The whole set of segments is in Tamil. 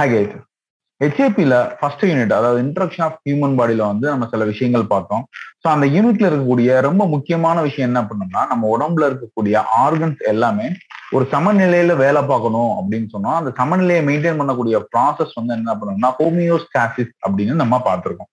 ஹேகேட் ஹெச்ஏபியில் ஃபர்ஸ்ட் யூனிட் அதாவது இன்ட்ரக்ஷன் ஆஃப் ஹியூமன் பாடியில வந்து நம்ம சில விஷயங்கள் பார்த்தோம். ஸோ அந்த யூனிட்ல இருக்கக்கூடிய ரொம்ப முக்கியமான விஷயம் என்ன பண்ணோம்னா நம்ம உடம்புல இருக்கக்கூடிய ஆர்கன்ஸ் எல்லாமே ஒரு சமநிலையில வேலை பார்க்கணும் அப்படின்னு சொன்னோம். அந்த சமநிலையை மெயின்டைன் பண்ணக்கூடிய ப்ராசஸ் வந்து என்ன பண்ணணும்னா ஹோமியோஸ்டாசிஸ் அப்படின்னு நம்ம பார்த்துருக்கோம்.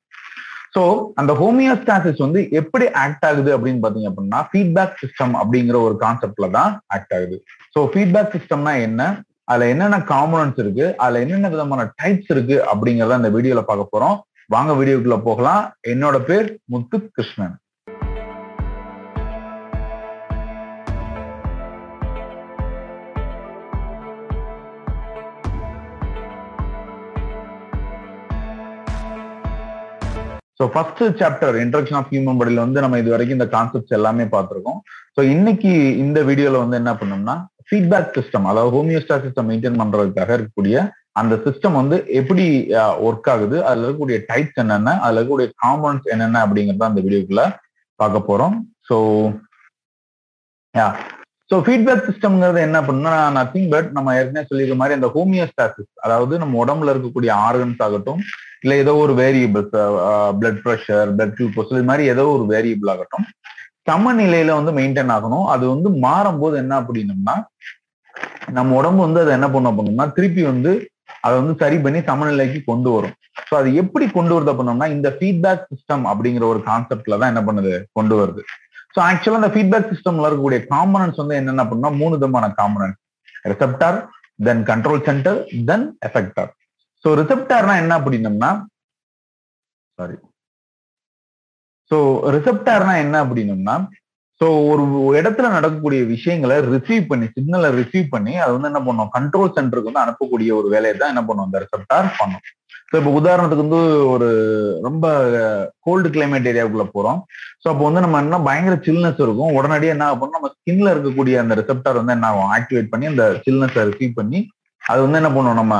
ஸோ அந்த ஹோமியோஸ்டாசிஸ் வந்து எப்படி ஆக்ட் ஆகுது அப்படின்னு பாத்தீங்க அப்படின்னா ஃபீட்பேக் சிஸ்டம் அப்படிங்கிற ஒரு கான்செப்ட்ல தான் ஆக்ட் ஆகுது. ஸோ ஃபீட்பேக் சிஸ்டம்னா என்ன? அதுல என்னென்ன காம்பனன்ட்ஸ் இருக்கு அதுல என்னென்ன விதமான டைப்ஸ் இருக்கு அப்படிங்கறத இந்த வீடியோல பார்க்க போறோம். வாங்க வீடியோக்குள்ள போகலாம். என்னோட பேர் Muthu Krishnan so first chapter introduction of human பாடியில் வந்து நம்ம இது வரைக்கும் இந்த கான்செப்ட்ஸ் எல்லாமே பார்த்துருக்கோம். ஸோ இன்னைக்கு இந்த வீடியோல வந்து என்ன பண்ணோம்னா ஃபீட்பேக் சிஸ்டம் அதாவது ஹோமியோஸ்டா சிஸ்டம் மெயின்டைன் பண்றதுக்காக இருக்கக்கூடிய அந்த சிஸ்டம் வந்து எப்படி ஒர்க் ஆகுது அதுல இருக்கக்கூடிய டைப்ஸ் என்னென்ன அதுல இருக்கக்கூடிய காம்பனன்ஸ் என்னென்ன அப்படிங்கறத அந்த வீடியோக்குள்ள பார்க்க போறோம். ஸோ யா ஸோ ஃபீட்பேக் சிஸ்டம்ங்கிறது என்ன பண்ணுன்னா நத்திங் பட் நம்ம ஏற்கனவே சொல்லியிருக்க மாதிரி அந்த ஹோமியோஸ்டாசிஸ் அதாவது நம்ம உடம்புல இருக்கக்கூடிய ஆர்கன்ஸ் ஆகட்டும் இல்ல ஏதோ ஒரு variables blood pressure blood glucose இது மாதிரி ஏதோ ஒரு வேரியபிள் ஆகட்டும். சமநிலையில வந்து மெயின்டைன் ஆகணும். அது வந்து மாறும்போது என்ன அப்படின்னம்னா நம்ம உடம்பு வந்து அதை என்ன பண்ண பண்ணோம்னா திருப்பி வந்து அதை வந்து சரி பண்ணி சமநிலைக்கு கொண்டு வரும். ஸோ அது எப்படி கொண்டு வருது பண்ணோம்னா இந்த ஃபீட்பேக் சிஸ்டம் அப்படிங்கிற ஒரு கான்செப்ட்ல தான் என்ன பண்ணுது? கொண்டு வருது. ஸோ ஆக்சுவலா இந்த ஃபீட்பேக் சிஸ்டம்ல இருக்கக்கூடிய காம்பனன்ஸ் வந்து என்னென்ன பண்ணா மூணு விதமான components receptor then control centre then effector so ரிசெப்டார்னா என்ன அப்படின்னம்னா சாரி ஸோ ரிசெப்டார்னா என்ன அப்படின்னம்னா ஸோ ஒரு இடத்துல நடக்கக்கூடிய விஷயங்களை ரிசீவ் பண்ணி சிக்னலை ரிசீவ் பண்ணி அது வந்து என்ன பண்ணும்? கண்ட்ரோல் சென்டருக்கு வந்து அனுப்பக்கூடிய ஒரு வேலையை தான் என்ன பண்ணும்? அந்த ரிசெப்டார் பண்ணும். ஸோ இப்போ உதாரணத்துக்கு வந்து ஒரு ரொம்ப கோல்டு கிளைமேட் ஏரியாவுக்குள்ள போறோம். ஸோ அப்போ வந்து நம்ம என்ன பயங்கர சில்னஸ் இருக்கும். உடனடியே என்ன ஆகும்? நம்ம ஸ்கின்ல இருக்கக்கூடிய அந்த ரிசெப்டார் வந்து என்ன ஆகும்? ஆக்டிவேட் பண்ணி அந்த சில்னஸை ரிசீவ் பண்ணி அது வந்து என்ன பண்ணும்? நம்ம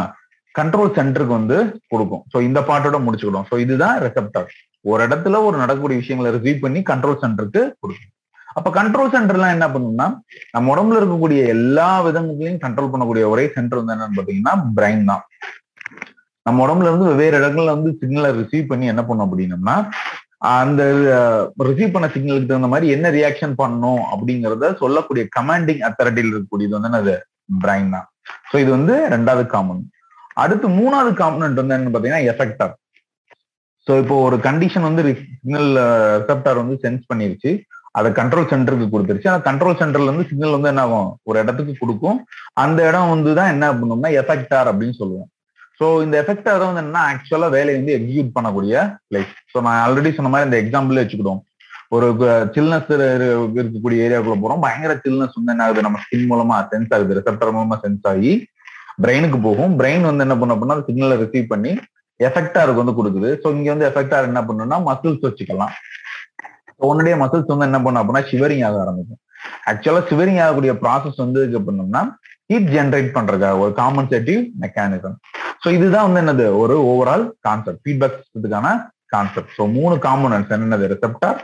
கண்ட்ரோல் சென்டருக்கு வந்து கொடுக்கும். ஸோ இந்த பாட்டோட முடிச்சுக்கிடும் ஸோ இதுதான் ரிசெப்டார் ஒரு இடத்துல ஒரு நடக்கக்கூடிய விஷயங்களை ரிசீவ் பண்ணி கண்ட்ரோல் சென்டருக்கு கொடுக்கும் அப்ப கண்ட்ரோல் சென்டர்லாம் என்ன பண்ணும்னா நம்ம உடம்புல இருக்கக்கூடிய எல்லா விதங்களையும் கண்ட்ரோல் பண்ணக்கூடிய ஒரே சென்டர் வந்து என்னன்னு பாத்தீங்கன்னா பிரைன் தான். நம்ம உடம்புல இருந்து வெவ்வேறு இடங்கள்ல வந்து சிக்னலை ரிசீவ் பண்ணி என்ன பண்ணும் அப்படின்னம்னா அந்த ரிசீவ் பண்ண சிக்னலுக்கு தகுந்த மாதிரி என்ன ரியாக்ஷன் பண்ணணும் அப்படிங்கறத சொல்லக்கூடிய கமாண்டிங் அத்தாரிட்டியில் இருக்கக்கூடியது வந்து என்னது? பிரைன் தான். ஸோ இது வந்து ரெண்டாவது காமன் அடுத்து மூணாவது காம்பனன்ட் வந்து என்னன்னு பாத்தீங்கன்னா எஃபெக்டர் ஸோ இப்போ ஒரு கண்டிஷன் வந்து சிக்னல் ரிசெப்டார் uh, வந்து சென்ஸ் பண்ணிருச்சு. அதை கண்ட்ரோல் சென்டருக்கு கொடுத்துருச்சு. ஆனால் கண்ட்ரோல் சென்டர்ல இருந்து சிக்னல் வந்து என்ன ஆகும்? ஒரு இடத்துக்கு கொடுக்கும். அந்த இடம் வந்து தான் என்ன பண்ணோம்னா எஃபெக்டார் அப்படின்னு சொல்லுவோம். ஸோ இந்த எஃபெக்டார் வந்து என்ன ஆக்சுவலா வேலையை வந்து எக்ஸிக்யூட் பண்ணக்கூடிய பிளேஸ் ஸோ நான் ஆல்ரெடி சொன்ன மாதிரி இந்த எக்ஸாம்பிள் வச்சுக்கிடுவோம். ஒரு சில்னஸ் இருக்கக்கூடிய ஏரியாவுக்குள்ள போறோம். பயங்கர சில்னஸ் வந்து என்ன ஆகுது? நம்ம ஸ்கின் மூலமா சென்ஸ் ஆகுது. ரிசெப்டர் மூலமா சென்ஸ் ஆகி பிரெயினுக்கு போகும். பிரெயின் வந்து என்ன பண்ண அப்படின்னா சிக்னலை ரிசீவ் பண்ணி எஃபெக்டாருக்கு வந்து கொடுக்குது. ஸோ இங்க வந்து எஃபெக்டா என்ன பண்ணணும்னா மசில்ஸ் வச்சுக்கலாம். உன்னுடைய மசில்ஸ் வந்து என்ன பண்ணும் அப்படின்னா ஷிவரிங் ஆக ஆரம்பிக்கும். ஆக்சுவலா ஷிவரிங் ஆகக்கூடிய ப்ராசஸ் வந்து இது பண்ணோம்னா ஹீட் ஜென்ரேட் பண்றதுக்காக ஒரு காம்பன்சேட்டிவ் மெக்கானிசம் ஸோ இதுதான் வந்து என்னது? ஒரு ஓவரால் கான்செப்ட் ஃபீட்பேக் சிஸ்டத்துக்கான கான்செப்ட் ஸோ மூணு காம்பனன்ட்ஸ் என்னென்னது ரிசெப்டார்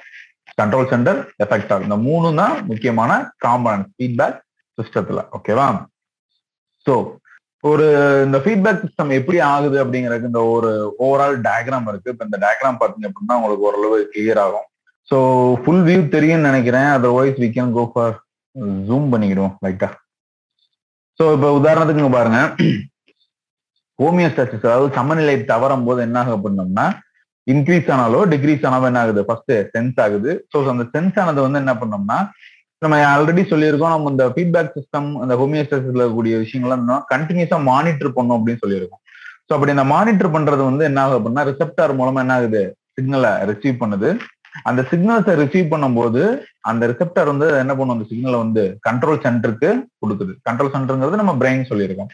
கண்ட்ரோல் சென்டர் எஃபெக்டார் இந்த மூணு தான் முக்கியமான காம்பனன்ட் ஃபீட்பேக் சிஸ்டத்துல ஓகேவா ஸோ ஒரு இந்த ஃபீட்பேக் சிஸ்டம் எப்படி ஆகுது அப்படிங்கிறதுக்கு இந்த ஒரு ஓவரால் டயக்ராம் இருக்கு. இப்போ இந்த டயக்ராம் பார்த்தீங்க அப்படின்னா உங்களுக்கு ஓரளவு கிளியர் ஆகும். ஸோ ஃபுல் வியூ தெரியும்னு நினைக்கிறேன். Otherwise we can go for zoom பண்ணிக்கிடுவோம். லைட்டா ஸோ இப்போ உதாரணத்துக்கு இங்க பாருங்க. ஹோமியோஸ்டாசிஸ் அதாவது சமநிலை தவறும் போது என்ன ஆகும் அப்படின்னோம்னா இன்க்ரீஸ் ஆனாலோ டிக்ரீஸ் ஆனாலோ என்ன ஆகுது? ஃபர்ஸ்ட் சென்ஸ் ஆகுது. ஸோ அந்த சென்ஸ் ஆனது வந்து என்ன பண்ணோம்னா நம்ம ஆல்ரெடி சொல்லியிருக்கோம் நம்ம இந்த ஃபீட்பேக் சிஸ்டம் அந்த ஹோமியோஸ்டாசிஸ்ல இருக்கக்கூடிய விஷயங்கள்லாம் கண்டினியூஸா மானிட்டர் பண்ணும் அப்படின்னு சொல்லியிருக்கோம். ஸோ அப்படி இந்த மானிட்டர் பண்றது வந்து என்ன ஆகுது அப்படின்னா ரிசெப்டார் மூலமா என்ன ஆகுது? சிக்னலை ரிசீவ் பண்ணுது. அந்த சிக்னல்ஸை ரிசீவ் பண்ணும்போது அந்த ரிசெப்டர் வந்து என்ன பண்ணும்? அந்த சிக்னலை வந்து கண்ட்ரோல் சென்டருக்கு கொடுக்குது. கண்ட்ரோல் சென்டருங்கிறது நம்ம பிரெயின் சொல்லியிருக்கோம்.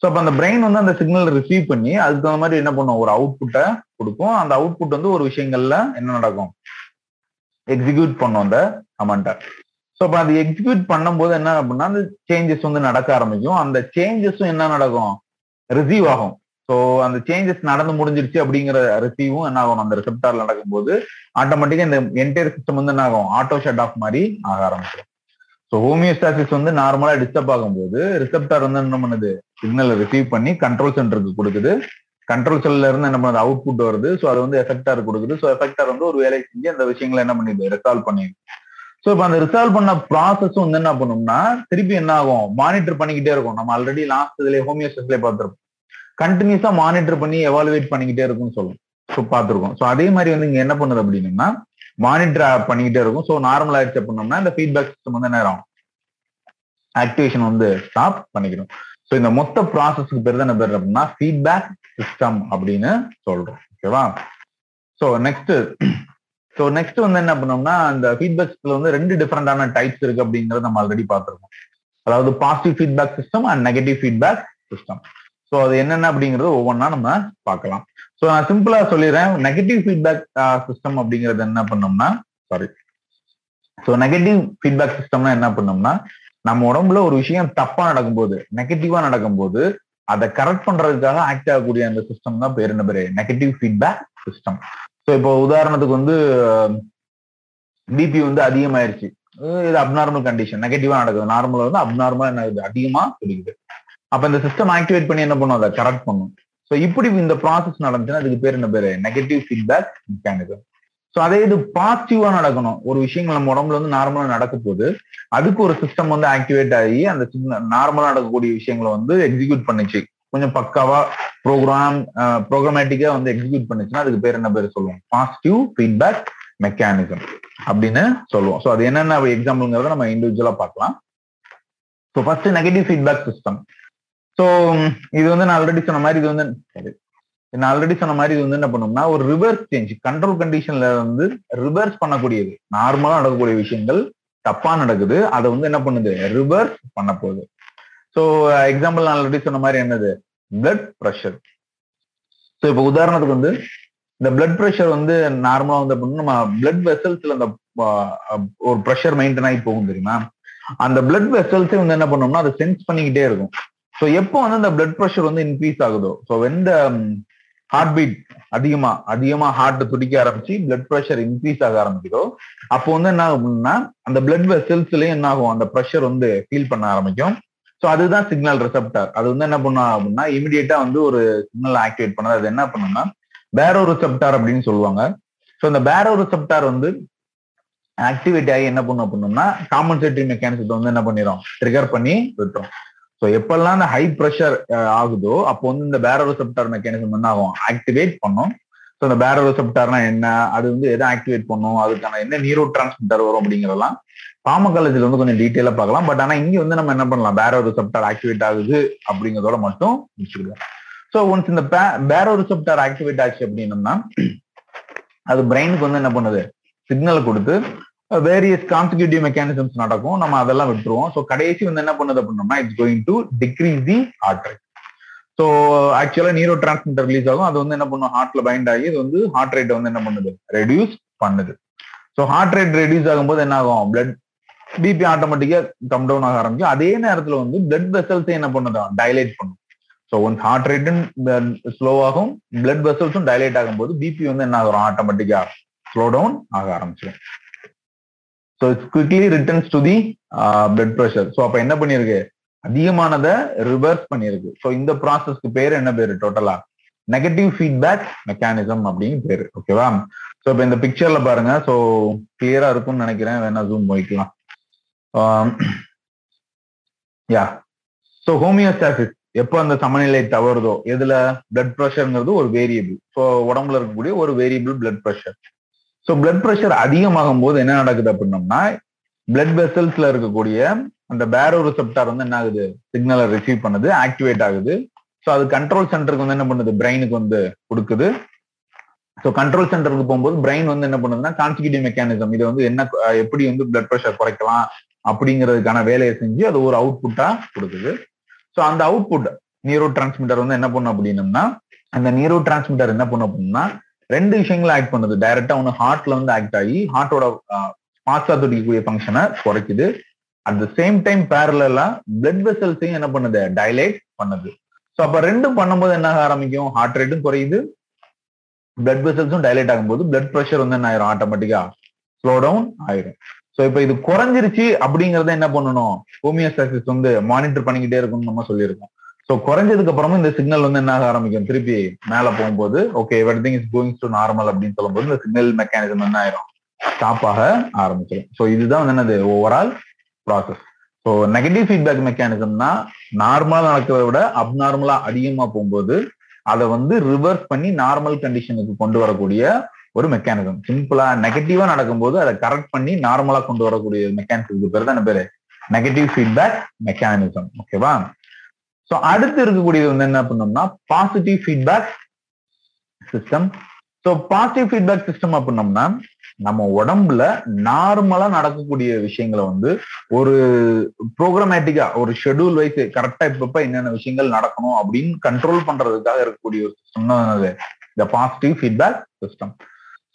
ஸோ அப்போ அந்த பிரெயின் வந்து அந்த சிக்னல் ரிசீவ் பண்ணி அதுக்கு தகுந்த மாதிரி என்ன பண்ணும்? ஒரு அவுட்புட்டை கொடுக்கும். அந்த அவுட்புட் வந்து ஒரு விஷயங்கள்ல என்ன நடக்கும்? எக்ஸிக்யூட் பண்ணும் அந்த அமௌண்ட்டை ஸோ அப்போ அது எக்ஸிக்யூட் பண்ணும்போது என்ன அப்படின்னா அந்த சேஞ்சஸ் வந்து நடக்க ஆரம்பிக்கும். அந்த சேஞ்சஸும் என்ன நடக்கும்? ரிசீவ் ஆகும். ஸோ அந்த சேஞ்சஸ் நடந்து முடிஞ்சிருச்சு அப்படிங்கிற ரிசீவும் என்ன ஆகும்? அந்த ரிசெப்டார்ல நடக்கும்போது ஆட்டோமேட்டிக்கா இந்த என்டையர் சிஸ்டம் வந்து என்ன ஆகும்? ஆட்டோ ஷட் ஆஃப் மாதிரி ஆக ஆரம்பிச்சிடும். ஸோ ஹோமியோஸ்டாசிஸ் வந்து நார்மலா டிஸ்டர்ப் ஆகும்போது ரிசெப்டார் வந்து என்ன பண்ணுது? சிக்னலை ரிசீவ் பண்ணி கண்ட்ரோல் சென்டருக்கு கொடுக்குது. கண்ட்ரோல் செல்ல இருந்து என்ன பண்ணுது? அவுட்புட் வருது. ஸோ அது வந்து எஃபெக்டார் கொடுக்குது. ஸோ எஃபெக்டார் வந்து ஒரு வேலை செஞ்சு அந்த விஷயங்களை என்ன பண்ணிடுது? ரிசால்வ் பண்ணிடுது. ஸோ இப்போ அந்த ரிசால்வ் பண்ண ப்ராசஸும் வந்து என்ன பண்ணும்னா திருப்பி என்ன ஆகும்? மானிட்டர் பண்ணிக்கிட்டே இருக்கும். நம்ம ஆல்ரெடி லாஸ்ட் இதுல ஹோமியோசிஸ்ல பார்த்துருப்போம். கண்டினியூஸா மானிட்டர் பண்ணி எவாலுவேட் பண்ணிக்கிட்டே இருக்கும்னு சொல்லும் ஸோ பார்த்துருக்கோம். ஸோ அதே மாதிரி வந்து இங்க என்ன பண்ணுது அப்படின்னா மானிட்டர் பண்ணிக்கிட்டே இருக்கும். ஸோ நார்மல் ஆயிடுச்சு பண்ணோம்னா இந்த ஃபீட்பேக் சிஸ்டம் வந்து என்ன ஆகும்? ஆக்டிவேஷன் வந்து ஸ்டாப் பண்ணிக்கணும் ஸோ இந்த மொத்த ப்ராசஸ்க்கு பேர் தான் என்ன பேர் அப்படின்னா ஃபீட்பேக் சிஸ்டம் அப்படின்னு சொல்றோம். ஓகேவா ஸோ நெக்ஸ்ட் ஸோ நெக்ஸ்ட் வந்து என்ன பண்ணோம்னா அந்த ஃபீட்பேக்ஸ்ல வந்து ரெண்டு டிஃப்ரெண்டான டைப்ஸ் இருக்கு அப்படிங்கறத நம்ம ஆல்ரெடி பார்த்துருக்கோம். அதாவது positive feedback system and negative feedback system so அது என்னென்ன அப்படிங்கறது ஒவ்வொன்றா நம்ம பார்க்கலாம். ஸோ நான் சிம்பிளா சொல்லிடுறேன். நெகட்டிவ் ஃபீட்பேக் சிஸ்டம் அப்படிங்கிறது என்ன பண்ணோம்னா சாரி ஸோ நெகட்டிவ் ஃபீட்பேக் சிஸ்டம்னா என்ன பண்ணோம்னா நம்ம உடம்புல ஒரு விஷயம் தப்பா நடக்கும்போது நெகட்டிவா நடக்கும்போது அதை கரெக்ட் பண்றதுக்காக ஆக்ட் ஆகக்கூடிய அந்த சிஸ்டம் தான் பேர் என்ன பேரு? நெகட்டிவ் ஃபீட்பேக் சிஸ்டம் இப்போ உதாரணத்துக்கு வந்து பிபி வந்து அதிகமாயிருச்சு. இது அப்நார்மல் கண்டிஷன் நெகட்டிவா நடக்குது. நார்மலா வந்து அப்நார்மலா என்ன ஆகுது? அதிகமா குடிக்குது அப்ப இந்த சிஸ்டம் ஆக்டிவேட் பண்ணி என்ன பண்ணும்? அதை கரெக்ட் பண்ணும். ஸோ இப்படி இந்த ப்ராசஸ் நடந்துச்சுன்னா அதுக்கு பேர் என்ன பேரு? நெகட்டிவ் ஃபீட்பேக் மெக்கானிசம் ஸோ அதே இது பாசிட்டிவா நடக்கணும். ஒரு விஷயங்கள் நம்ம உடம்புல வந்து நார்மலா நடக்க போது அதுக்கு ஒரு சிஸ்டம் வந்து ஆக்டிவேட் ஆகி அந்த நார்மலா நடக்கக்கூடிய விஷயங்களை வந்து எக்ஸிக்யூட் பண்ணுச்சு. கொஞ்சம் பக்காவா ப்ரோக்ராம் ப்ரோக்ராமேட்டிக்கா வந்து எக்ஸிக்யூட் பண்ணுச்சுன்னா அதுக்கு பேர் என்ன பேர் சொல்லுவோம்? பாசிட்டிவ் ஃபீட்பேக் மெக்கானிசம் அப்படின்னு சொல்லுவோம். ஸோ அது என்னென்ன எக்ஸாம்பிள்ங்கிறத நம்ம இண்டிவிஜுவலா பார்க்கலாம். So first negative feedback system so இது வந்து நான் ஆல்ரெடி சொன்ன மாதிரி இது வந்து நான் ஆல்ரெடி சொன்ன மாதிரி இது வந்து என்ன பண்ணோம்னா ஒரு ரிவர்ஸ் சேஞ்ச் கண்ட்ரோல் கண்டிஷன்ல வந்து ரிவர்ஸ் பண்ணக்கூடியது. நார்மலா நடக்கக்கூடிய விஷயங்கள் தப்பா நடக்குது. அதை வந்து என்ன பண்ணுது? ரிவர்ஸ் பண்ண போகுது ஸோ எக்ஸாம்பிள் uh, நான் ஆல்ரெடி சொன்ன மாதிரி என்னது? பிளட் ப்ரெஷர் ஸோ இப்போ உதாரணத்துக்கு வந்து இந்த பிளட் ப்ரெஷர் வந்து நார்மலா வந்து அப்படின்னா நம்ம பிளட் வெசல்ஸ்ல அந்த ஒரு ப்ரெஷர் மெயின்டைன் ஆகி போகும் தெரியுமா? அந்த பிளட் வெசல்ஸே வந்து என்ன பண்ணோம்னா அதை சென்ஸ் பண்ணிக்கிட்டே இருக்கும். ஸோ எப்போ வந்து அந்த பிளட் ப்ரெஷர் வந்து இன்க்ரீஸ் ஆகுதோ ஸோ வெந்த ஹார்ட் பீட் அதிகமா அதிகமா ஹார்ட் துடிக்க ஆரம்பிச்சு பிளட் ப்ரெஷர் இன்க்ரீஸ் ஆக ஆரம்பிக்குதோ அப்போ வந்து என்ன ஆகும்னா அந்த பிளட் வெசல்ஸ்லயும் என்ன ஆகும் அந்த ப்ரெஷர் வந்து ஃபீல் பண்ண ஆரம்பிக்கும். ஸோ அதுதான் சிக்னல் ரிசெப்டார் அது வந்து என்ன பண்ணும் அப்படின்னா இமிடியேட்டா வந்து ஒரு சிக்னல் ஆக்டிவேட் பண்ணது. அது என்ன பண்ணும்னா பேரோ ரிசெப்டார் அப்படின்னு சொல்லுவாங்க. ஸோ இந்த பேரோ ரிசெப்டார் வந்து ஆக்டிவேட் ஆகி என்ன பண்ணும் அப்படின்னோம்னா காம்பன்சேட்டரி மெக்கானிசத்தை வந்து என்ன பண்ணிடும் ட்ரிகர் பண்ணி விட்டுரும். ஸோ எப்பெல்லாம் இந்த ஹை ப்ரெஷர் ஆகுதோ அப்போ வந்து இந்த பேரோ ரிசெப்டார் மெக்கானிசம் என்ன ஆகும். ஆக்டிவேட் பண்ணும். ஸோ இந்த பேரோ ரிசெப்டார்னா என்ன? அது வந்து எதை ஆக்டிவேட் பண்ணும்? அதுக்கான என்ன நியூரோ டிரான்ஸ்மிட்டர் வரும் அப்படிங்கிறதெல்லாம் பாமகாலஜில வந்து கொஞ்சம் டீட்டெயிலா பார்க்கலாம். பட் ஆனா இங்க வந்து நம்ம என்ன பண்ணலாம்? பேரோ ரிசப்டர் ஆக்டிவேட் ஆகுது அப்படிங்கிறதோட மட்டும் முடிச்சுக்கலாம் ஸோ ஒன்ஸ் இந்த பேரோ ரிசப்டர் ஆக்டிவேட் ஆச்சு அப்படின்னம்னா அது பிரெயினுக்கு வந்து என்ன பண்ணுது? சிக்னல் கொடுத்து வேரியஸ் கான்சிக்யூட்டிவ் மெக்கானிசம்ஸ் நடக்கும். நம்ம அதெல்லாம் விட்டுருவோம். ஸோ கடைசி வந்து என்ன பண்ணுது அப்படின்னோம்னா it's going to decrease the heart rate so ஆக்சுவலா நியூரோ டிரான்ஸ்மிட்டர் ரிலீஸ் ஆகும். அது வந்து என்ன பண்ணும்? ஹார்ட்ல பைண்ட் ஆகி இது வந்து ஹார்ட் ரேட் வந்து என்ன பண்ணுது? ரெடியூஸ் பண்ணுது. ஸோ ஹார்ட் ரேட் ரெடியூஸ் ஆகும்போது என்ன ஆகும்? பிளட் பிபி ஆட்டோமேட்டிக்கா கம் டவுன் ஆக ஆரம்பிக்கும். அதே நேரத்துல வந்து பிளட் வெசல்ஸே என்ன பண்ணுதான் டைலேட் பண்ணும். ஸோ ஒன்ஸ் ஹார்ட் ரேட்டும் ஸ்லோ ஆகும். பிளட் வெசல்ஸும் டைலேட் ஆகும்போது பிபி வந்து என்ன ஆகும்? ஆட்டோமேட்டிக்கா ஸ்லோ டவுன் ஆக ஆரம்பிச்சிடும் so it's quickly returns to the blood pressure so அப்ப என்ன பண்ணிருக்கு அதிகமானதை ரிவர்ஸ் பண்ணிருக்கு ஸோ இந்த ப்ராசஸ்க்கு பேர் என்ன பேரு? டோட்டலா நெகட்டிவ் ஃபீட்பேக் மெக்கானிசம் அப்படின்னு பேரு. ஓகேவா ஸோ இப்போ இந்த பிக்சர்ல பாருங்க. ஸோ கிளியரா இருக்கும்னு நினைக்கிறேன். வேணா ஜூம் போய்க்கலாம் யா ஸோ ஹோமியோஸ்டாசிஸ் எப்போ அந்த சமநிலை தவறுதோ எதுல? பிளட் ப்ரெஷர்ங்கிறது ஒரு வேரியபிள் ஸோ உடம்புல இருக்கக்கூடிய ஒரு variable blood pressure so blood pressure அதிகமாகும் போது என்ன நடக்குது அப்படின்னம்னா பிளட் வெசல்ஸ்ல இருக்கக்கூடிய அந்த பேரோ ரிசெப்டார் வந்து என்ன ஆகுது? சிக்னலை ரிசீவ் பண்ணுது ஆக்டிவேட் ஆகுது. ஸோ அது கண்ட்ரோல் சென்டருக்கு வந்து என்ன பண்ணுது? பிரெயினுக்கு வந்து கொடுக்குது. ஸோ கண்ட்ரோல் சென்டருக்கு போகும்போது பிரெயின் வந்து என்ன பண்ணுதுன்னா கான்சிக்யூட்டிவ் மெக்கானிசம் இது வந்து என்ன எப்படி வந்து பிளட் ப்ரெஷர் குறைக்கலாம்? அப்படிங்கிறதுக்கான வேலையை செஞ்சு அது ஒரு அவுட்புட்டா கொடுக்குது. ஸோ அந்த அவுட்புட் நியூரோ டிரான்ஸ்மிட்டர் வந்து என்ன பண்ணும் அப்படின்னம்னா அந்த நியூரோ டிரான்ஸ்மிட்டர் என்ன பண்ணும் அப்படின்னா ரெண்டு விஷயங்களை ஆக்ட் பண்ணுது. டைரக்டா ஒன்று ஹார்ட்ல வந்து ஆக்ட் ஆகி ஹார்ட்டோட பாஸ்டா துடிக்கக்கூடிய ஃபங்க்ஷனை குறைக்குது. அட் த சேம் டைம் பேரலா பிளட் வெசல்ஸையும் என்ன பண்ணுது? டைலேட் பண்ணுது. ஸோ அப்ப ரெண்டும் பண்ணும்போது என்ன ஆக ஆரம்பிக்கும்? ஹார்ட் ரேட்டும் குறையுது. பிளட் வெசல்ஸும் டைலேட் ஆகும்போது பிளட் ப்ரெஷர் வந்து என்ன ஆயிரும்? ஆட்டோமேட்டிக்கா ஸ்லோ டவுன் ஆயிரும். ஸோ இப்போ இது குறைஞ்சிருச்சு அப்படிங்கறத என்ன பண்ணணும்? ஹோமியோஸ்டாசிஸ் வந்து மானிட்டர் பண்ணிக்கிட்டே இருக்கும்னு நம்ம சொல்லியிருக்கோம். ஸோ குறைஞ்சதுக்கு அப்புறமும் இந்த சிக்னல் வந்து என்ன ஆக ஆரம்பிக்கும்? திருப்பி மேல போகும்போது okay everything is going to normal அப்படின்னு சொல்லும்போது இந்த சிக்னல் மெக்கானிசம் என்ன ஆயிரும்? ஸ்டாப் ஆக ஆரம்பிச்சிடும் ஸோ இதுதான் வந்து என்னது? Overall process so negative feedback மெக்கானிசம்னா நார்மலா நடக்கிறத விட அப்நார்மலா அதிகமா போகும்போது அதை வந்து ரிவர்ஸ் பண்ணி நார்மல் கண்டிஷனுக்கு கொண்டு வரக்கூடிய ஒரு மெக்கானிசம் சிம்பிளா நெகட்டிவா நடக்கும்போது அதை கரெக்ட் பண்ணி நார்மலா கொண்டு வரக்கூடிய மெக்கானிசத்துக்கு பேர் தான் பேரு? நெகட்டிவ் ஃபீட்பேக் மெக்கானிசம் ஓகேவா ஸோ அடுத்து இருக்கக்கூடியது வந்து என்ன பண்ணோம்னா positive feedback system so positive feedback system அப்படின்னோம்னா நம்ம உடம்புல நார்மலா நடக்கக்கூடிய விஷயங்களை வந்து ஒரு ப்ரோக்ராமேட்டிக்கா ஒரு ஷெடியூல் வைஸ் கரெக்டா இப்பப்ப என்னென்ன விஷயங்கள் நடக்கணும் அப்படின்னு கண்ட்ரோல் பண்றதுக்காக இருக்கக்கூடிய ஒரு சிஸ்டம் தான் இந்த பாசிட்டிவ் ஃபீட்பேக் சிஸ்டம்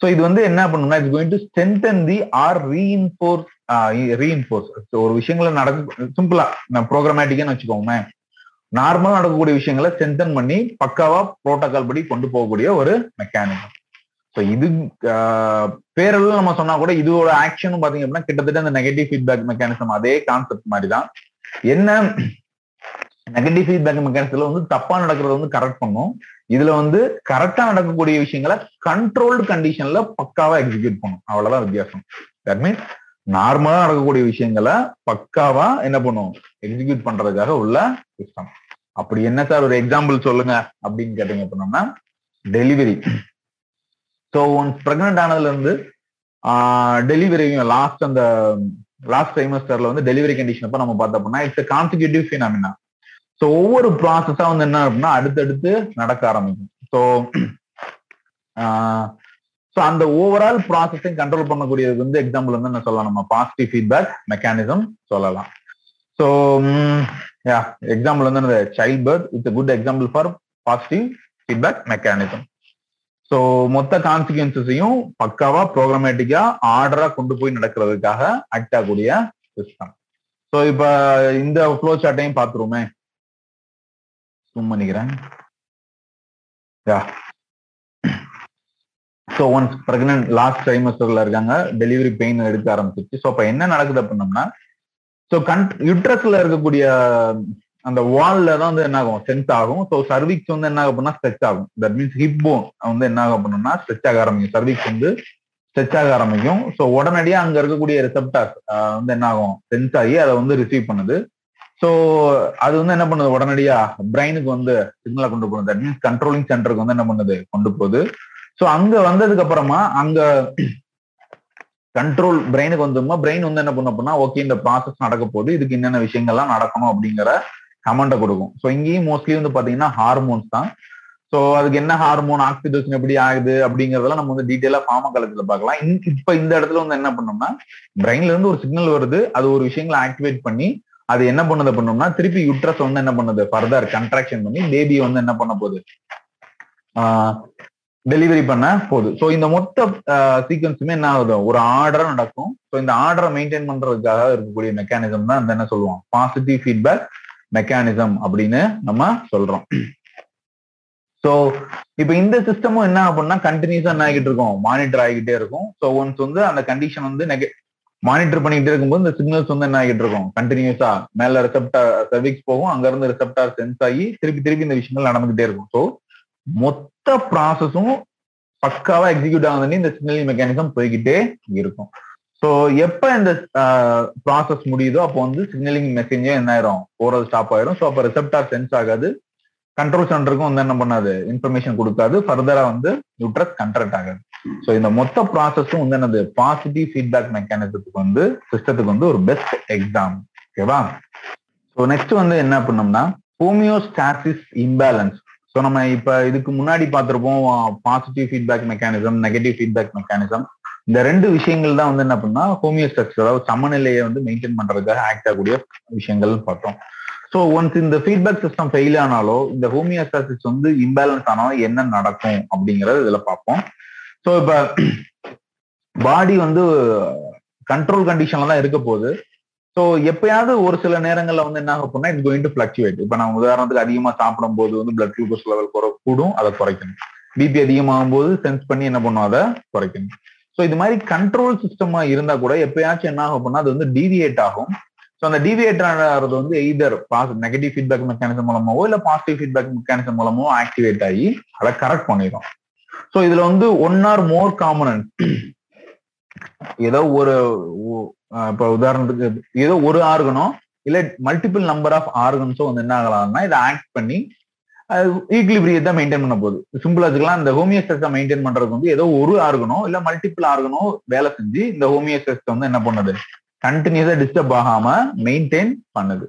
ஸோ இது வந்து என்ன பண்ணணும்னா it's going to strengthen the or reinforce reinforce ஒரு விஷயங்களை நடக்க சிம்பிளா நான் ப்ரோக்ராமேட்டிக்கான்னு வச்சுக்கோங்க நார்மலா நடக்கக்கூடிய விஷயங்களை ஸ்ட்ரென்தன் பண்ணி பக்காவா ப்ரோட்டோகால் படி கொண்டு போகக்கூடிய ஒரு மெக்கானிசம் ஸோ இது பேரளவு நம்ம சொன்னா கூட இதோட ஆக்ஷனும் பாத்தீங்க அப்படின்னா கிட்டத்தட்ட அந்த நெகட்டிவ் ஃபீட்பேக் மெக்கானிசம் அதே கான்செப்ட் மாதிரி தான். என்ன நெகட்டிவ் ஃபீட்பேக் மெக்கானிசத்துல வந்து தப்பா நடக்கிறத வந்து கரெக்ட் பண்ணும். இதுல வந்து கரெக்டா நடக்கக்கூடிய விஷயங்களை கண்ட்ரோல்டு கண்டிஷன்ல பக்காவா எக்ஸிக்யூட் பண்ணும். அவ்வளவுதான் வித்தியாசம். தட் மீன்ஸ் நார்மலா நடக்கக்கூடிய விஷயங்களை பக்காவா என்ன பண்ணும்? எக்ஸிக்யூட் பண்றதுக்காக உள்ள சிஸ்டம் அப்படி என்ன சார் ஒரு எக்ஸாம்பிள் சொல்லுங்க அப்படின்னு கேட்டீங்க அப்படின்னா டெலிவரி ஸோ ஒன்ஸ் பிரெக்னென்ட் ஆனதுல இருந்து டெலிவரியும் லாஸ்ட் அந்த லாஸ்ட் ட்ரைமஸ்டர்ல வந்து டெலிவரி கண்டிஷன் அப்ப நம்ம பார்த்தோம்னா இட்ஸ் கான்சிக்யூட்டிவ் ஃபினாமினா ஸோ ஒவ்வொரு ப்ராசஸா வந்து என்ன அப்படின்னா அடுத்தடுத்து நடக்க ஆரம்பிக்கும். ஸோ ஸோ அந்த ஓவரால் ப்ராசஸையும் கண்ட்ரோல் பண்ணக்கூடியது வந்து எக்ஸாம்பிள் வந்து என்ன சொல்லலாம் நம்ம? பாசிட்டிவ் ஃபீட்பேக் மெக்கானிசம் சொல்லலாம். ஸோ யா எக்ஸாம்பிள் வந்து என்னது? Child birth it's good example for positive feedback mechanism so மொத்த கான்சிக்வன்சஸையும் பக்காவா ப்ரோக்ராமேட்டிக்கா ஆர்டரா கொண்டு போய் நடக்கிறதுக்காக ஆக்ட் ஆகக்கூடிய சிஸ்டம் ஸோ இப்போ இந்த ஃப்ளோ சார்ட்டையும் பார்த்துருவோமே. ஜூம் பண்ணிக்கிறேன் yeah so once pregnant last ட்ரைமஸ்டர்ல இருக்காங்க டெலிவரி பெயின் எடுக்க ஆரம்பிச்சிருச்சு. ஸோ அப்ப என்ன நடக்குது அப்படின்னம்னா ஸோ கன் யுட்ரஸ்ல இருக்கக்கூடிய அந்த வால்ல தான் வந்து என்ன ஆகும் சென்ஸ் ஆகும். ஸோ சர்விக்ஸ் வந்து என்ன ஆகும் அப்படின்னா ஸ்ட்ரெச் ஆகும். தட் மீன்ஸ் ஹிப் போன் வந்து என்ன ஆகும் அப்படின்னா ஸ்ட்ரெச் ஆக ஆரம்பிக்கும். சர்விக்ஸ் வந்து ஸ்ட்ரெச் ஆக ஆரம்பிக்கும். ஸோ உடனடியா அங்க இருக்கக்கூடிய ரிசப்டார்ஸ் வந்து என்ன ஆகும் சென்ஸ் ஆகி அதை வந்து ரிசீவ் பண்ணுது. ஸோ அது வந்து என்ன பண்ணுது? உடனடியா பிரெயினுக்கு வந்து சிக்னலை கொண்டு போகுது. தட் மீன்ஸ் கண்ட்ரோலிங் சென்டருக்கு வந்து என்ன பண்ணுது? கொண்டு போகுது. ஸோ அங்க வந்ததுக்கு அப்புறமா அங்க கண்ட்ரோல் பிரெயினுக்கு வந்துமா பிரெயின் வந்து என்ன பண்ணும் அப்படின்னா ஓகே இந்த ப்ராசஸ் நடக்க போகுது. இதுக்கு என்னென்ன விஷயங்கள்லாம் நடக்கணும் அப்படிங்கிற கமெண்ட்டை கொடுக்கும். ஸோ இங்கேயும் மோஸ்ட்லி வந்து பாத்தீங்கன்னா ஹார்மோன்ஸ் தான். ஸோ அதுக்கு என்ன ஹார்மோன் ஆக்சிடோசின் எப்படி ஆகுது அப்படிங்கறதெல்லாம் நம்ம வந்து டீட்டெயிலா ஃபார்ம காலத்துல பார்க்கலாம். இப்ப இந்த இடத்துல வந்து என்ன பண்ணோம்னா பிரெயின்ல இருந்து ஒரு சிக்னல் வருது. அது ஒரு விஷயங்களை ஆக்டிவேட் பண்ணி அது என்ன பண்ணதை பண்ணோம்னா திருப்பி யுட்ரஸ் வந்து என்ன பண்ணுது? ஃபர்தர் கன்ட்ராக்ஷன் பண்ணி பேபி வந்து என்ன பண்ண போகுது? டெலிவரி பண்ண போகுது. ஸோ இந்த மொத்த சீக்வன்ஸுமே என்ன ஆகுது? ஒரு ஆர்டரா நடக்கும். ஸோ இந்த ஆர்டரை மெயின்டைன் பண்றதுக்காக இருக்கக்கூடிய மெக்கானிசம் தான் அந்த என்ன சொல்லுவோம் பாசிட்டிவ் ஃபீட்பேக் மெக்கானிசம் அப்படின்னு நம்ம சொல்றோம். ஸோ இப்போ இந்த சிஸ்டமும் என்ன அப்படின்னா கண்டினியூஸா என்ன ஆகிட்டு இருக்கும்? மானிட்டர் ஆகிட்டே இருக்கும். ஸோ ஒன்ஸ் வந்து அந்த கண்டிஷன் வந்து மானிட்டர் பண்ணிக்கிட்டே இருக்கும்போது இந்த சிக்னல்ஸ் வந்து என்ன ஆகிட்டு இருக்கும்? கண்டினியூஸா மேல ரிசப்டார் சர்விக்ஸ் போகும் அங்க இருந்து ரிசப்டார் சென்ஸ் ஆகி திருப்பி திருப்பி இந்த விஷயங்கள் நடந்துகிட்டே இருக்கும். ஸோ மொத்த ப்ராசஸும் பக்காவா எக்ஸிக்யூட் ஆகுதுன்னு இந்த சிக்னலிங் மெக்கானிசம் போய்கிட்டே இருக்கும். ஸோ எப்ப இந்த ப்ராசஸ் முடியுதோ அப்போ வந்து சிக்னலிங் மெசேஞ்சே என்ன ஆயிரும்? போறது ஸ்டாப் ஆயிரும். ஸோ அப்போ ரிசப்டார் சென்ஸ் ஆகாது. கண்ட்ரோல் சென்டருக்கும் வந்து என்ன பண்ணாது? இன்ஃபர்மேஷன் கொடுக்காது. ஃபர்தரா வந்து யூட்ரஸ் கண்ட்ரக்ட் ஆகாது. ஸோ இந்த மொத்த ப்ராசஸும் வந்து என்னது? பாசிட்டிவ் ஃபீட்பேக் மெக்கானிசத்துக்கு வந்து சிஸ்டத்துக்கு வந்து ஒரு பெஸ்ட் எக்ஸாம் ஓகேவா ஸோ நெக்ஸ்ட் வந்து என்ன பண்ணோம்னா ஹோமியோஸ்டாசிஸ் இம்பேலன்ஸ் ஸோ நம்ம இப்ப இதுக்கு முன்னாடி பார்த்துருப்போம் positive feedback mechanism negative feedback mechanism இந்த ரெண்டு விஷயங்கள் தான் வந்து என்ன பண்ணா ஹோமியோஸ்டாசிஸ் அதாவது சமநிலையை வந்து மெயின்டைன் பண்றதுக்காக ஆக்ட் ஆகக்கூடிய விஷயங்கள்னு பார்த்தோம். ஸோ ஒன்ஸ் இந்த ஃபீட்பேக் சிஸ்டம் ஃபெயில் ஆனாலோ இந்த ஹோமியோஸ்டாசிஸ் வந்து இம்பேலன்ஸ் ஆனாலும் என்ன நடக்கும் அப்படிங்கறது இதுல பார்ப்போம். ஸோ இப்ப பாடி வந்து கண்ட்ரோல் கண்டிஷன்ல தான் இருக்க போகுது. ஸோ எப்பயாவது ஒரு சில நேரங்களில் வந்து என்ன ஆகும் அப்படின்னா இட்ஸ் கோயிங் டு ஃபிளக்சுவேட் இப்போ நம்ம உதாரணத்துக்கு அதிகமா சாப்பிடும் போது வந்து பிளட் குளுக்கோஸ் லெவல் குறை கூடும் அதை குறைக்கணும். பிபி அதிகமாகும் போது சென்ஸ் பண்ணி என்ன பண்ணும்? அதை குறைக்கணும். ஸோ இது மாதிரி கண்ட்ரோல் சிஸ்டமா இருந்தா கூட எப்பயாச்சும் என்ன ஆகும் அது வந்து டீவியேட் ஆகும். ஸோ அந்த டீவியேட் ஆகிறது வந்து either pass negative feedback mechanism மூலமாவோ இல்ல பாசிட்டிவ் ஃபீட்பேக் மெக்கானிசம் மூலமோ ஆக்டிவேட் ஆகி அதை கரெக்ட் பண்ணிடும் ஸோ இதுல வந்து ஒன் ஆர் மோர் காமனன்ட் ஏதோ ஒரு இப்போ உதாரணத்துக்கு ஏதோ ஒரு ஆர்கனோ இல்ல மல்டிபிள் நம்பர் ஆஃப் ஆர்கன்ஸோ வந்து என்ன ஆகலாம்னா இதை ஆக்ட் பண்ணி ஈக்லிபிரியத்தை மெயின்டைன் பண்ண போகுது. சிம்பிளா இந்த ஹோமியோஸ்டஸை மெயின்டைன் பண்றதுக்கு வந்து ஏதோ ஒரு ஆர்கனோ இல்ல மல்டிபிள் ஆர்கனோ வேலை செஞ்சு இந்த ஹோமியோஸ்டஸ் வந்து என்ன பண்ணுது? கண்டினியூஸா டிஸ்டர்ப் ஆகாம மெயின்டைன் பண்ணுது.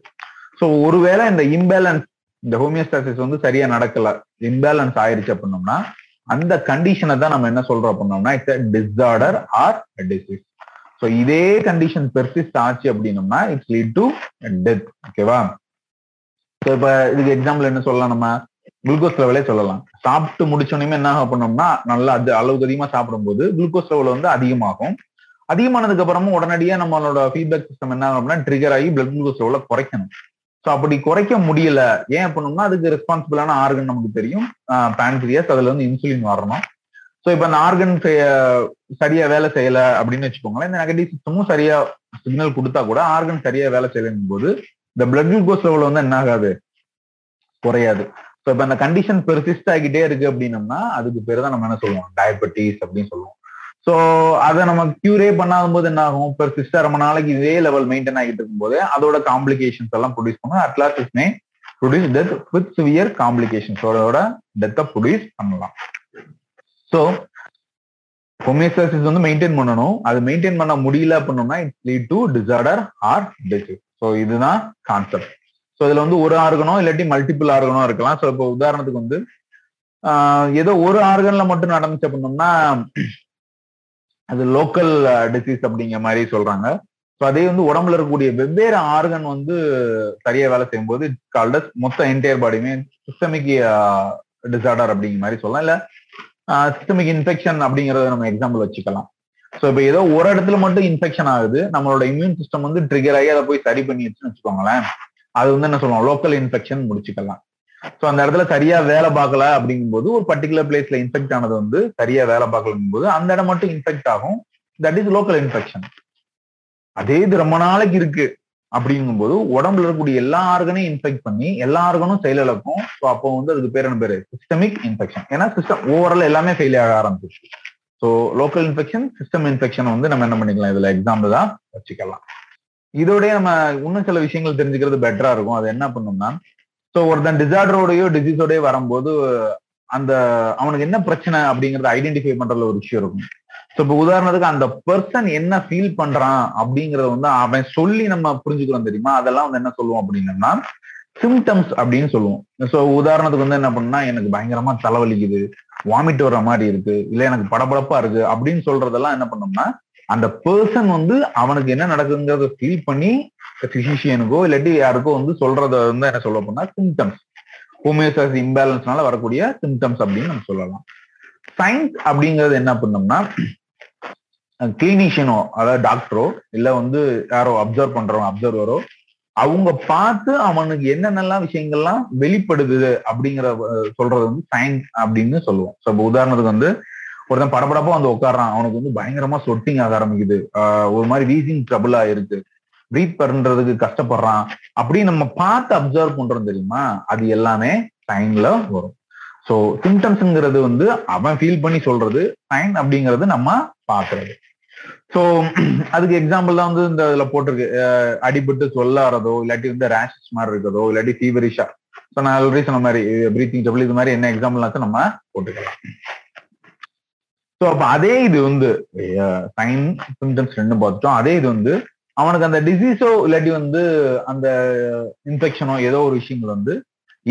ஸோ ஒருவேளை இந்த இம்பேலன்ஸ் இந்த ஹோமியோஸ்டாசிஸ் வந்து சரியா நடக்கல இம்பேலன்ஸ் ஆயிருச்சு அப்படின்னோம்னா அந்த கண்டிஷனை தான் நம்ம என்ன சொல்றோம் அப்படின்னோம்னா it's disorder or disease so இதே கண்டிஷன் பெர்சிஸ்ட் ஆச்சு அப்படின்னோம்னா இட்ஸ் லீட் டு டெத் ஓகேவா ஸோ இப்போ இதுக்கு எக்ஸாம்பிள் என்ன சொல்லலாம் நம்ம? குளுக்கோஸ் லெவலே சொல்லலாம். சாப்பிட்டு முடிச்சோடனே என்ன ஆகும் பண்ணோம்னா நல்லா அது அளவுக்கு அதிகமா சாப்பிடும்போது குளுக்கோஸ் லெவல் வந்து அதிகமாகும். அதிகமானதுக்கு அப்புறமும் உடனடியாக நம்மளோட ஃபீட்பேக் சிஸ்டம் என்ன ஆகும் அப்படின்னா ட்ரிகர் ஆகி பிளட் குளுக்கோஸ் லெவலை குறைக்கணும். ஸோ அப்படி குறைக்க முடியல. ஏன் பண்ணணும்னா அதுக்கு ரெஸ்பான்சிபிளான ஆர்கன் நமக்கு தெரியும். பேன்க்ரியாஸ் அதுல வந்து இன்சுலின் வரணும். ஸோ இப்போ அந்த ஆர்கன் சரியா வேலை செய்யல அப்படின்னு வச்சுக்கோங்களேன் இந்த நெகட்டிவ் சிஸ்டமும் சரியா சிக்னல் கொடுத்தா கூட ஆர்கன் சரியா வேலை செய்யலைங்கும் போது இந்த பிளட் குளுக்கோஸ் லெவல் வந்து என்ன ஆகாது? குறையாது. ஸோ இப்போ அந்த கண்டிஷன் பெர்சிஸ்ட் ஆகிட்டே இருக்கு அப்படின்னம்னா அதுக்கு பேர் தான் நம்ம என்ன சொல்லுவோம்? டயபெட்டிஸ் அப்படின்னு சொல்லுவோம். ஸோ அதை நம்ம கியூரே பண்ணாத போது என்ன ஆகும் பெர்சிஸ்டா ரொம்ப நாளைக்கு இதே லெவல் மெயின்டைன் ஆகிட்டு இருக்கும்போது அதோட காம்ப்ளிகேஷன்ஸ் எல்லாம் ப்ரொடியூஸ் பண்ணும். At last is may produce death with severe காம்ப்ளிகேஷன்ஸோட டெத்தை ப்ரொடியூஸ் பண்ணலாம். ஸோ ஹோமியோஸ்டாசிஸ் வந்து மெயின்டைன் பண்ணணும். அது மெயின்டைன் பண்ண முடியல அப்படின்னா it's lead to disorder or disease so இதுதான் கான்செப்ட் ஸோ இதுல வந்து ஒரு ஆர்கனோ இல்லாட்டி மல்டிபிள் ஆர்கனோ இருக்கலாம். ஸோ இப்போ உதாரணத்துக்கு வந்து ஏதோ ஒரு ஆர்கன்ல மட்டும் நடந்துச்சு அப்படின்னோம்னா அது லோக்கல் டிசீஸ் uh, அப்படிங்கிற மாதிரி சொல்றாங்க. ஸோ அதே வந்து உடம்புல இருக்கக்கூடிய வெவ்வேறு ஆர்கன் வந்து சரியா வேலை செய்யும் போது கால்டஸ் மொத்த என்டையர் பாடியுமே சிஸ்டமிக் டிசார்டர் அப்படிங்கிற மாதிரி சொல்லலாம். இல்ல சிஸ்டமிக் இன்ஃபெக்ஷன் அப்படிங்கறத நம்ம எக்ஸாம்பிள் வச்சுக்கலாம். ஸோ இப்போ ஏதோ ஒரு இடத்துல மட்டும் இன்ஃபெக்ஷன் ஆகுது நம்மளோட இம்யூன் சிஸ்டம் வந்து ட்ரிகர் ஆகி அதை போய் சரி பண்ணிடுச்சுன்னு வச்சுக்கோங்களேன். அது வந்து என்ன சொல்லுவோம் லோக்கல் இன்ஃபெக்ஷன் முடிச்சுக்கலாம். ஸோ அந்த இடத்துல சரியா வேலை பார்க்கல அப்படிங்கும்போது ஒரு பர்டிகுலர் பிளேஸ்ல இன்ஃபெக்ட் ஆனது வந்து சரியா வேலை பார்க்கலங்கும் போது அந்த இடம் மட்டும் இன்ஃபெக்ட் ஆகும். தட் இஸ் லோக்கல் இன்ஃபெக்ஷன் அதே இது ரொம்ப நாளைக்கு இருக்கு அப்படிங்கும்போது உடம்புல இருக்கக்கூடிய எல்லா ஆர்கனையும் இன்ஃபெக்ட் பண்ணி எல்லா ஆர்கனும் செயலிழக்கும் ஸோ அப்போ வந்து அதுக்கு பேர் என்ன பேரு? சிஸ்டமிக் இன்ஃபெக்ஷன் ஏன்னா சிஸ்டம் ஓவரால் எல்லாமே ஃபெயில் ஆக ஆரம்பிச்சிச்சு so local infection system infection வந்து நம்ம என்ன பண்ணிக்கலாம்? இதுல எக்ஸாம்பிள் தான் வச்சுக்கலாம். இதோடய நம்ம இன்னும் சில விஷயங்கள் தெரிஞ்சுக்கிறது பெட்டரா இருக்கும். அது என்ன பண்ணோம்னா ஸோ ஒருத்தன் டிசார்டரோடயோ டிசீஸோடய வரும்போது அந்த அவனுக்கு என்ன பிரச்சனை அப்படிங்கறத ஐடென்டிஃபை பண்றதுல ஒரு விஷயம் இருக்கும். ஸோ இப்போ உதாரணத்துக்கு அந்த பர்சன் என்ன ஃபீல் பண்றான் அப்படிங்கறத வந்து அவன் சொல்லி நம்ம புரிஞ்சுக்கிறோம் தெரியுமா? அதெல்லாம் வந்து என்ன சொல்லுவோம் அப்படின்னா சிம்டம்ஸ் அப்படின்னு சொல்லுவோம். ஸோ உதாரணத்துக்கு வந்து என்ன பண்ணா எனக்கு பயங்கரமா தலைவலிக்குது வாமிட் வர்ற மாதிரி இருக்கு இல்ல எனக்கு படபடப்பா இருக்கு அப்படின்னு சொல்றதெல்லாம் என்ன பண்ணோம்னா அந்த பர்சன் வந்து அவனுக்கு என்ன நடக்குதுங்கிறத ஃபீல் பண்ணி பிசிஷியனுக்கோ இல்லாட்டி யாருக்கோ வந்து சொல்றத வந்து என்ன சொல்ல போனா சிம்டம்ஸ் ஹோமியோசாசி இம்பேலன்ஸ்னால வரக்கூடிய சிம்டம்ஸ் அப்படின்னு நம்ம சொல்லலாம். சயின்ஸ் அப்படிங்கிறது என்ன பண்ணோம்னா கிளினிஷியனோ அதாவது டாக்டரோ இல்ல வந்து யாரோ அப்சர்வ் பண்றோம் அப்சர்வரோ அவங்க பார்த்து அவனுக்கு என்னென்னலாம் விஷயங்கள்லாம் வெளிப்படுது அப்படிங்கிற சொல்றது வந்து சயின்ஸ் அப்படின்னு சொல்லுவோம். ஸோ உதாரணத்துக்கு வந்து ஒருத்தன் படப்படப்பா வந்து உட்காடுறான் அவனுக்கு வந்து பயங்கரமா சொட்டிங் ஆக ஆரம்பிக்குது. ஒரு மாதிரி வீசிங் ட்ரபிளா இருக்கு ப்ரீத் பண்றதுக்கு கஷ்டப்படுறான் அப்படின்னு நம்ம பார்த்து அப்சர்வ் பண்றோம் தெரியுமா? அது எல்லாமே சைன்ல வரும். ஸோ சிம்டம்ஸ்ங்கிறது வந்து அவன் ஃபீல் பண்ணி சொல்றது சைன் அப்படிங்கிறது நம்ம பாக்குறது ஸோ அதுக்கு எக்ஸாம்பிள் தான் வந்து இந்த இதுல போட்டிருக்கு. அடிபட்டு சொல்லாறதோ இல்லாட்டி வந்து ரேஷஸ் மாதிரி இருக்கிறதோ இல்லாட்டி ஃபீவரிஷா ஸோ நான் ஆல்ரெடி சொன்ன மாதிரி பிரீத்திங் ட்ரபிள் இது மாதிரி என்ன எக்ஸாம்பிள் நம்ம போட்டுக்கலாம். ஸோ அப்ப அதே இது வந்து சைன் சிம்டம்ஸ் ரெண்டும் பார்த்துட்டோம். அதே இது வந்து அவனுக்கு அந்த டிசீஸோ இல்லாட்டி வந்து அந்த இன்ஃபெக்ஷனோ ஏதோ ஒரு விஷயங்கள் வந்து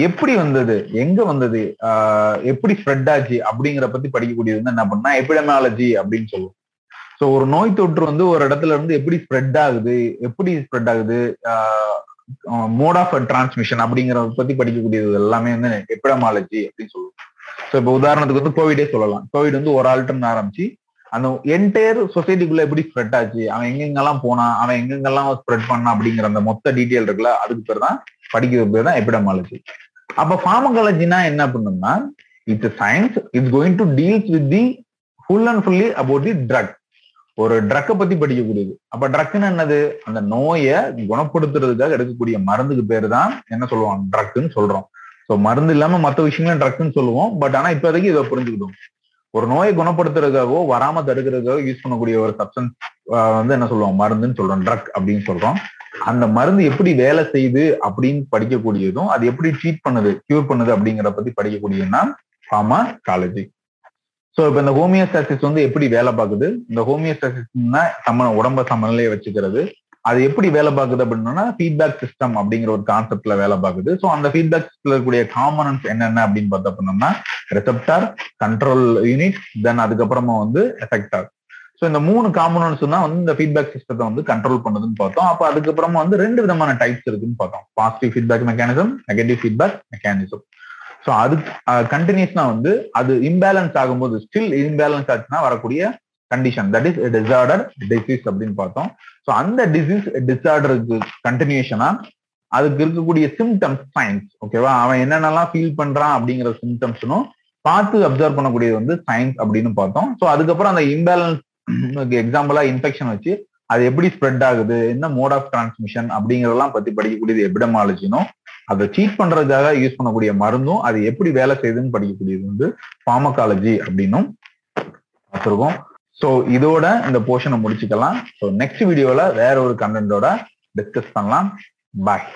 எப்படி வந்தது? எங்க வந்தது? எப்படி ஸ்ப்ரெட் ஆச்சு? அப்படிங்கிற பத்தி படிக்கக்கூடியது வந்து என்ன பண்ணா எபிடமாலஜி அப்படின்னு சொல்லுவோம். ஸோ ஒரு நோய் தொற்று வந்து ஒரு இடத்துல இருந்து எப்படி ஸ்ப்ரெட் ஆகுது? எப்படி ஸ்ப்ரெட் ஆகுது? மோட் ஆஃப் டிரான்ஸ்மிஷன் அப்படிங்கிறத பத்தி படிக்கக்கூடியது எல்லாமே வந்து எபிடமாலஜி அப்படின்னு சொல்லுவோம். ஸோ இப்போ உதாரணத்துக்கு வந்து கோவிடே சொல்லலாம். கோவிட் வந்து ஒரு ஆள்கிட்ட ஆரம்பிச்சு அந்த என்டையர் சொசைட்டிக்குள்ள எப்படி ஸ்ப்ரெட் ஆச்சு? அவன் எங்கெங்கெல்லாம் போனான்? அவன் எங்கெங்கெல்லாம் ஸ்ப்ரெட் பண்ணான் அப்படிங்கிற அந்த மொத்த டீட்டெயில் இருக்குல்ல அதுக்கு பேர் தான் படிக்கிறது பேர் தான் எபிடமாலஜி அப்ப ஃபார்மகாலஜினா என்ன பண்ணும்னா it's science it's going to deals with the full and fully about the drug ஒரு ட்ரக்கை பத்தி படிக்கக்கூடியது. அப்ப ட்ரக்னு என்னது? அந்த நோயை குணப்படுத்துறதுக்காக எடுக்கக்கூடிய மருந்துக்கு பேர் தான் என்ன சொல்லுவாங்க? ட்ரக்குன்னு சொல்றோம். ஸோ மருந்து இல்லாம மற்ற விஷயங்களும் ட்ரக்குன்னு சொல்லுவோம். பட் ஆனா இப்போதைக்கு இதை புரிஞ்சுக்கிட்டோம். ஒரு நோயை குணப்படுத்துறதுக்காகவோ வராம தடுக்கிறதுக்காக யூஸ் பண்ணக்கூடிய ஒரு சப்ஸ்டன்ஸ் வந்து என்ன சொல்லுவோம் மருந்துன்னு சொல்றோம் ட்ரக் அப்படின்னு சொல்றோம். அந்த மருந்து எப்படி வேலை செய்யுது அப்படின்னு படிக்கக்கூடியதும் அது எப்படி ட்ரீட் பண்ணுது கியூர் பண்ணுது அப்படிங்கிற பத்தி படிக்கக்கூடியதுன்னா ஃபார்மா காலேஜி ஸோ இப்போ இந்த ஹோமியோஸ்டாசிஸ் வந்து எப்படி வேலை பார்க்குது? இந்த ஹோமியோஸ்டாசிஸ்னா சம உடம்ப சமநிலையை வச்சுக்கிறது அது எப்படி வேலை பார்க்குது அப்படின்னா ஃபீட்பேக் சிஸ்டம் அப்படிங்கிற ஒரு கான்செப்ட்ல வேலை பார்க்குது. ஸோ அந்த ஃபீட்பேக் சிஸ்டம்ல இருக்கக்கூடிய காம்பனன்ஸ் என்னென்ன அப்படின்னு பார்த்தா அப்படின்னா ரெசப்டார் கண்ட்ரோல் யூனிட் தென் அதுக்கப்புறமா வந்து எஃபெக்டார் ஸோ இந்த மூணு காம்பனன்ஸ் தான் வந்து இந்த ஃபீட்பேக் சிஸ்டத்தை வந்து கண்ட்ரோல் பண்ணுதுன்னு பார்த்தோம். அப்போ அதுக்கப்புறமா வந்து ரெண்டு விதமான டைப்ஸ் இருக்குன்னு பார்த்தோம். Positive feedback mechanism negative feedback mechanism so அது கண்டினியூஸ்னா வந்து அது இம்பேலன்ஸ் ஆகும்போது ஸ்டில் இம்பேலன்ஸ் ஆச்சுன்னா வரக்கூடிய condition that is disorder disease அப்படின்னு பார்த்தோம். ஸோ அந்த டிசீஸ் டிசார்டருக்கு கண்டினியூஷனா அதுக்கு இருக்கக்கூடிய சிம்டம்ஸ் சயின்ஸ் ஓகேவா அவன் என்னென்னலாம் ஃபீல் பண்றான் அப்படிங்கிற சிம்டம்ஸ்னும் பார்த்து அப்சர்வ் பண்ணக்கூடியது வந்து சயின்ஸ் அப்படின்னு பார்த்தோம். ஸோ அதுக்கப்புறம் அந்த இம்பேலன்ஸ் எக்ஸாம்பிளா இன்ஃபெக்ஷன் வச்சு அது எப்படி ஸ்ப்ரெட் ஆகுது என்ன மோட் ஆஃப் டிரான்ஸ்மிஷன் அப்படிங்கறதெல்லாம் பத்தி படிக்கக்கூடியது எபிடமாலஜினும் அதை சீட் பண்றதுக்காக யூஸ் பண்ணக்கூடிய மருந்தும் அது எப்படி வேலை செய்யுதுன்னு படிக்கக்கூடியது வந்து ஃபார்மகாலஜி அப்படின்னும் பார்த்துருக்கோம். ஸோ இதோட இந்த போர்ஷனை முடிச்சுக்கலாம். ஸோ நெக்ஸ்ட் வீடியோல வேற ஒரு கண்டென்ட்டோட டிஸ்கஸ் பண்ணலாம். பாய்